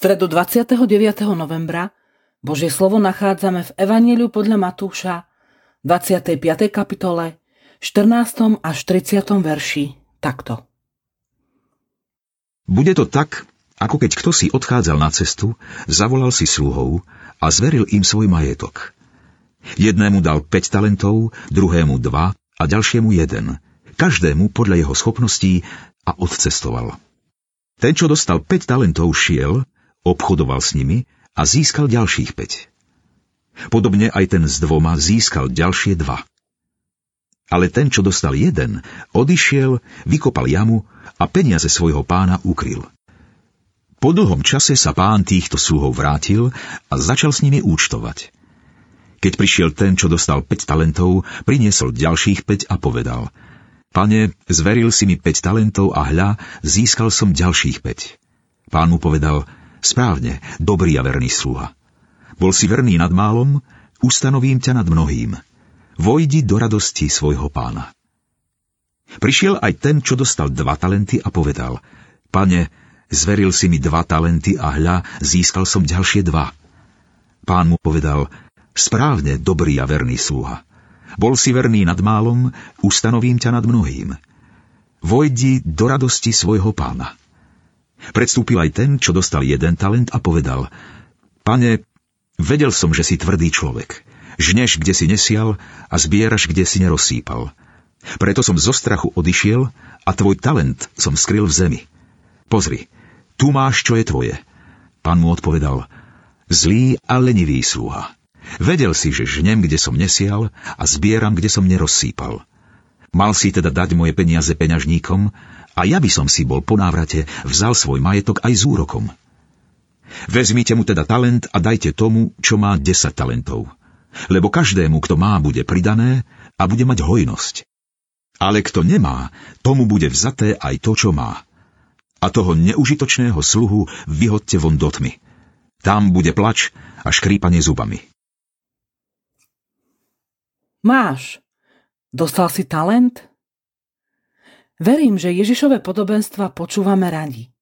stredu 29. novembra Božie slovo nachádzame v Evanieliu podľa Matúša 25. kapitole 14. až 30. verši takto. Bude to tak, ako keď kto si odchádzal na cestu, zavolal si sluhov a zveril im svoj majetok. Jednému dal 5 talentov, druhému 2 a ďalšiemu jeden, každému podľa jeho schopností a odcestoval. Ten, čo dostal 5 talentov, šiel, obchodoval s nimi a získal ďalších 5. Podobne aj ten s dvoma získal ďalšie dva. Ale ten, čo dostal jeden, odišiel, vykopal jamu a peniaze svojho pána ukryl. Po dlhom čase sa pán týchto sluhov vrátil a začal s nimi účtovať. Keď prišiel ten, čo dostal 5 talentov, priniesol ďalších 5 a povedal Pane, zveril si mi 5 talentov a hľa, získal som ďalších 5. Pán mu povedal Správne, dobrý a verný sluha. Bol si verný nad málom, ustanovím ťa nad mnohým. Vojdi do radosti svojho pána. Prišiel aj ten, čo dostal dva talenty a povedal, Pane, zveril si mi dva talenty a hľa, získal som ďalšie dva. Pán mu povedal, správne, dobrý a verný sluha. Bol si verný nad málom, ustanovím ťa nad mnohým. Vojdi do radosti svojho pána. Predstúpil aj ten, čo dostal jeden talent a povedal Pane, vedel som, že si tvrdý človek. Žneš, kde si nesial a zbieraš, kde si nerozsýpal. Preto som zo strachu odišiel a tvoj talent som skryl v zemi. Pozri, tu máš, čo je tvoje. Pán mu odpovedal, zlý a lenivý sluha. Vedel si, že žnem, kde som nesial a zbieram, kde som nerozsýpal. Mal si teda dať moje peniaze peňažníkom a ja by som si bol po návrate vzal svoj majetok aj s úrokom. Vezmite mu teda talent a dajte tomu, čo má 10 talentov. Lebo každému, kto má, bude pridané a bude mať hojnosť. Ale kto nemá, tomu bude vzaté aj to, čo má. A toho neužitočného sluhu vyhodte von do tmy. Tam bude plač a škrípanie zubami. Máš. Dostal si talent? Verím, že Ježišové podobenstva počúvame radi.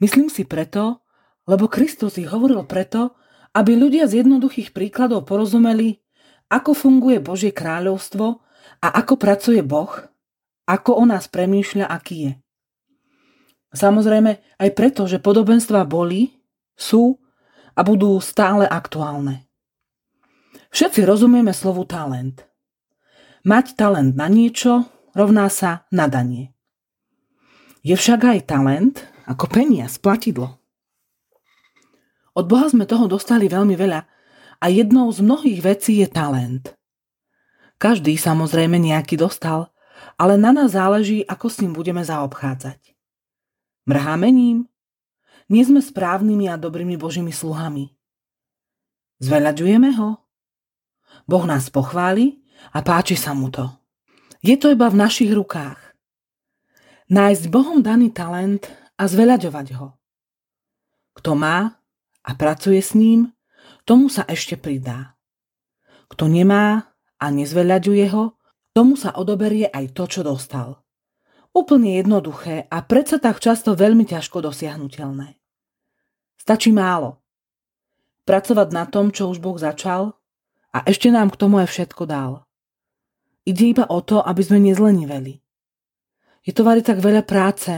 Myslím si preto, lebo Kristus ich hovoril preto, aby ľudia z jednoduchých príkladov porozumeli, ako funguje Božie kráľovstvo a ako pracuje Boh, ako o nás premýšľa, aký je. Samozrejme aj preto, že podobenstva boli, sú a budú stále aktuálne. Všetci rozumieme slovu talent. Mať talent na niečo rovná sa nadanie. Je však aj talent ako peniaz, platidlo. Od Boha sme toho dostali veľmi veľa a jednou z mnohých vecí je talent. Každý samozrejme nejaký dostal, ale na nás záleží, ako s ním budeme zaobchádzať. Mrháme ním? Nie sme správnymi a dobrými Božími sluhami. Zveľaďujeme ho? Boh nás pochváli a páči sa mu to. Je to iba v našich rukách. Nájsť Bohom daný talent a zveľaďovať ho. Kto má a pracuje s ním, tomu sa ešte pridá. Kto nemá a nezveľaďuje ho, tomu sa odoberie aj to, čo dostal. Úplne jednoduché a predsa tak často veľmi ťažko dosiahnutelné. Stačí málo. Pracovať na tom, čo už Boh začal a ešte nám k tomu aj všetko dal. Ide iba o to, aby sme nezleniveli. Je to vari tak veľa práce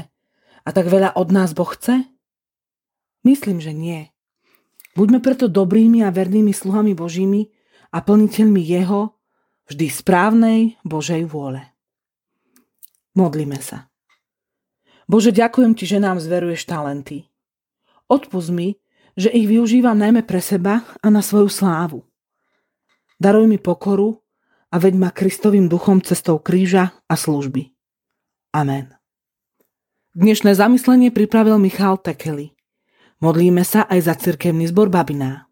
a tak veľa od nás Boh chce? Myslím, že nie. Buďme preto dobrými a vernými sluhami Božími a plniteľmi Jeho vždy správnej Božej vôle. Modlíme sa. Bože, ďakujem Ti, že nám zveruješ talenty. Odpust mi, že ich využívam najmä pre seba a na svoju slávu. Daruj mi pokoru a veď ma Kristovým duchom cestou kríža a služby. Amen. Dnešné zamyslenie pripravil Michal Tekeli. Modlíme sa aj za cirkevný zbor Babiná.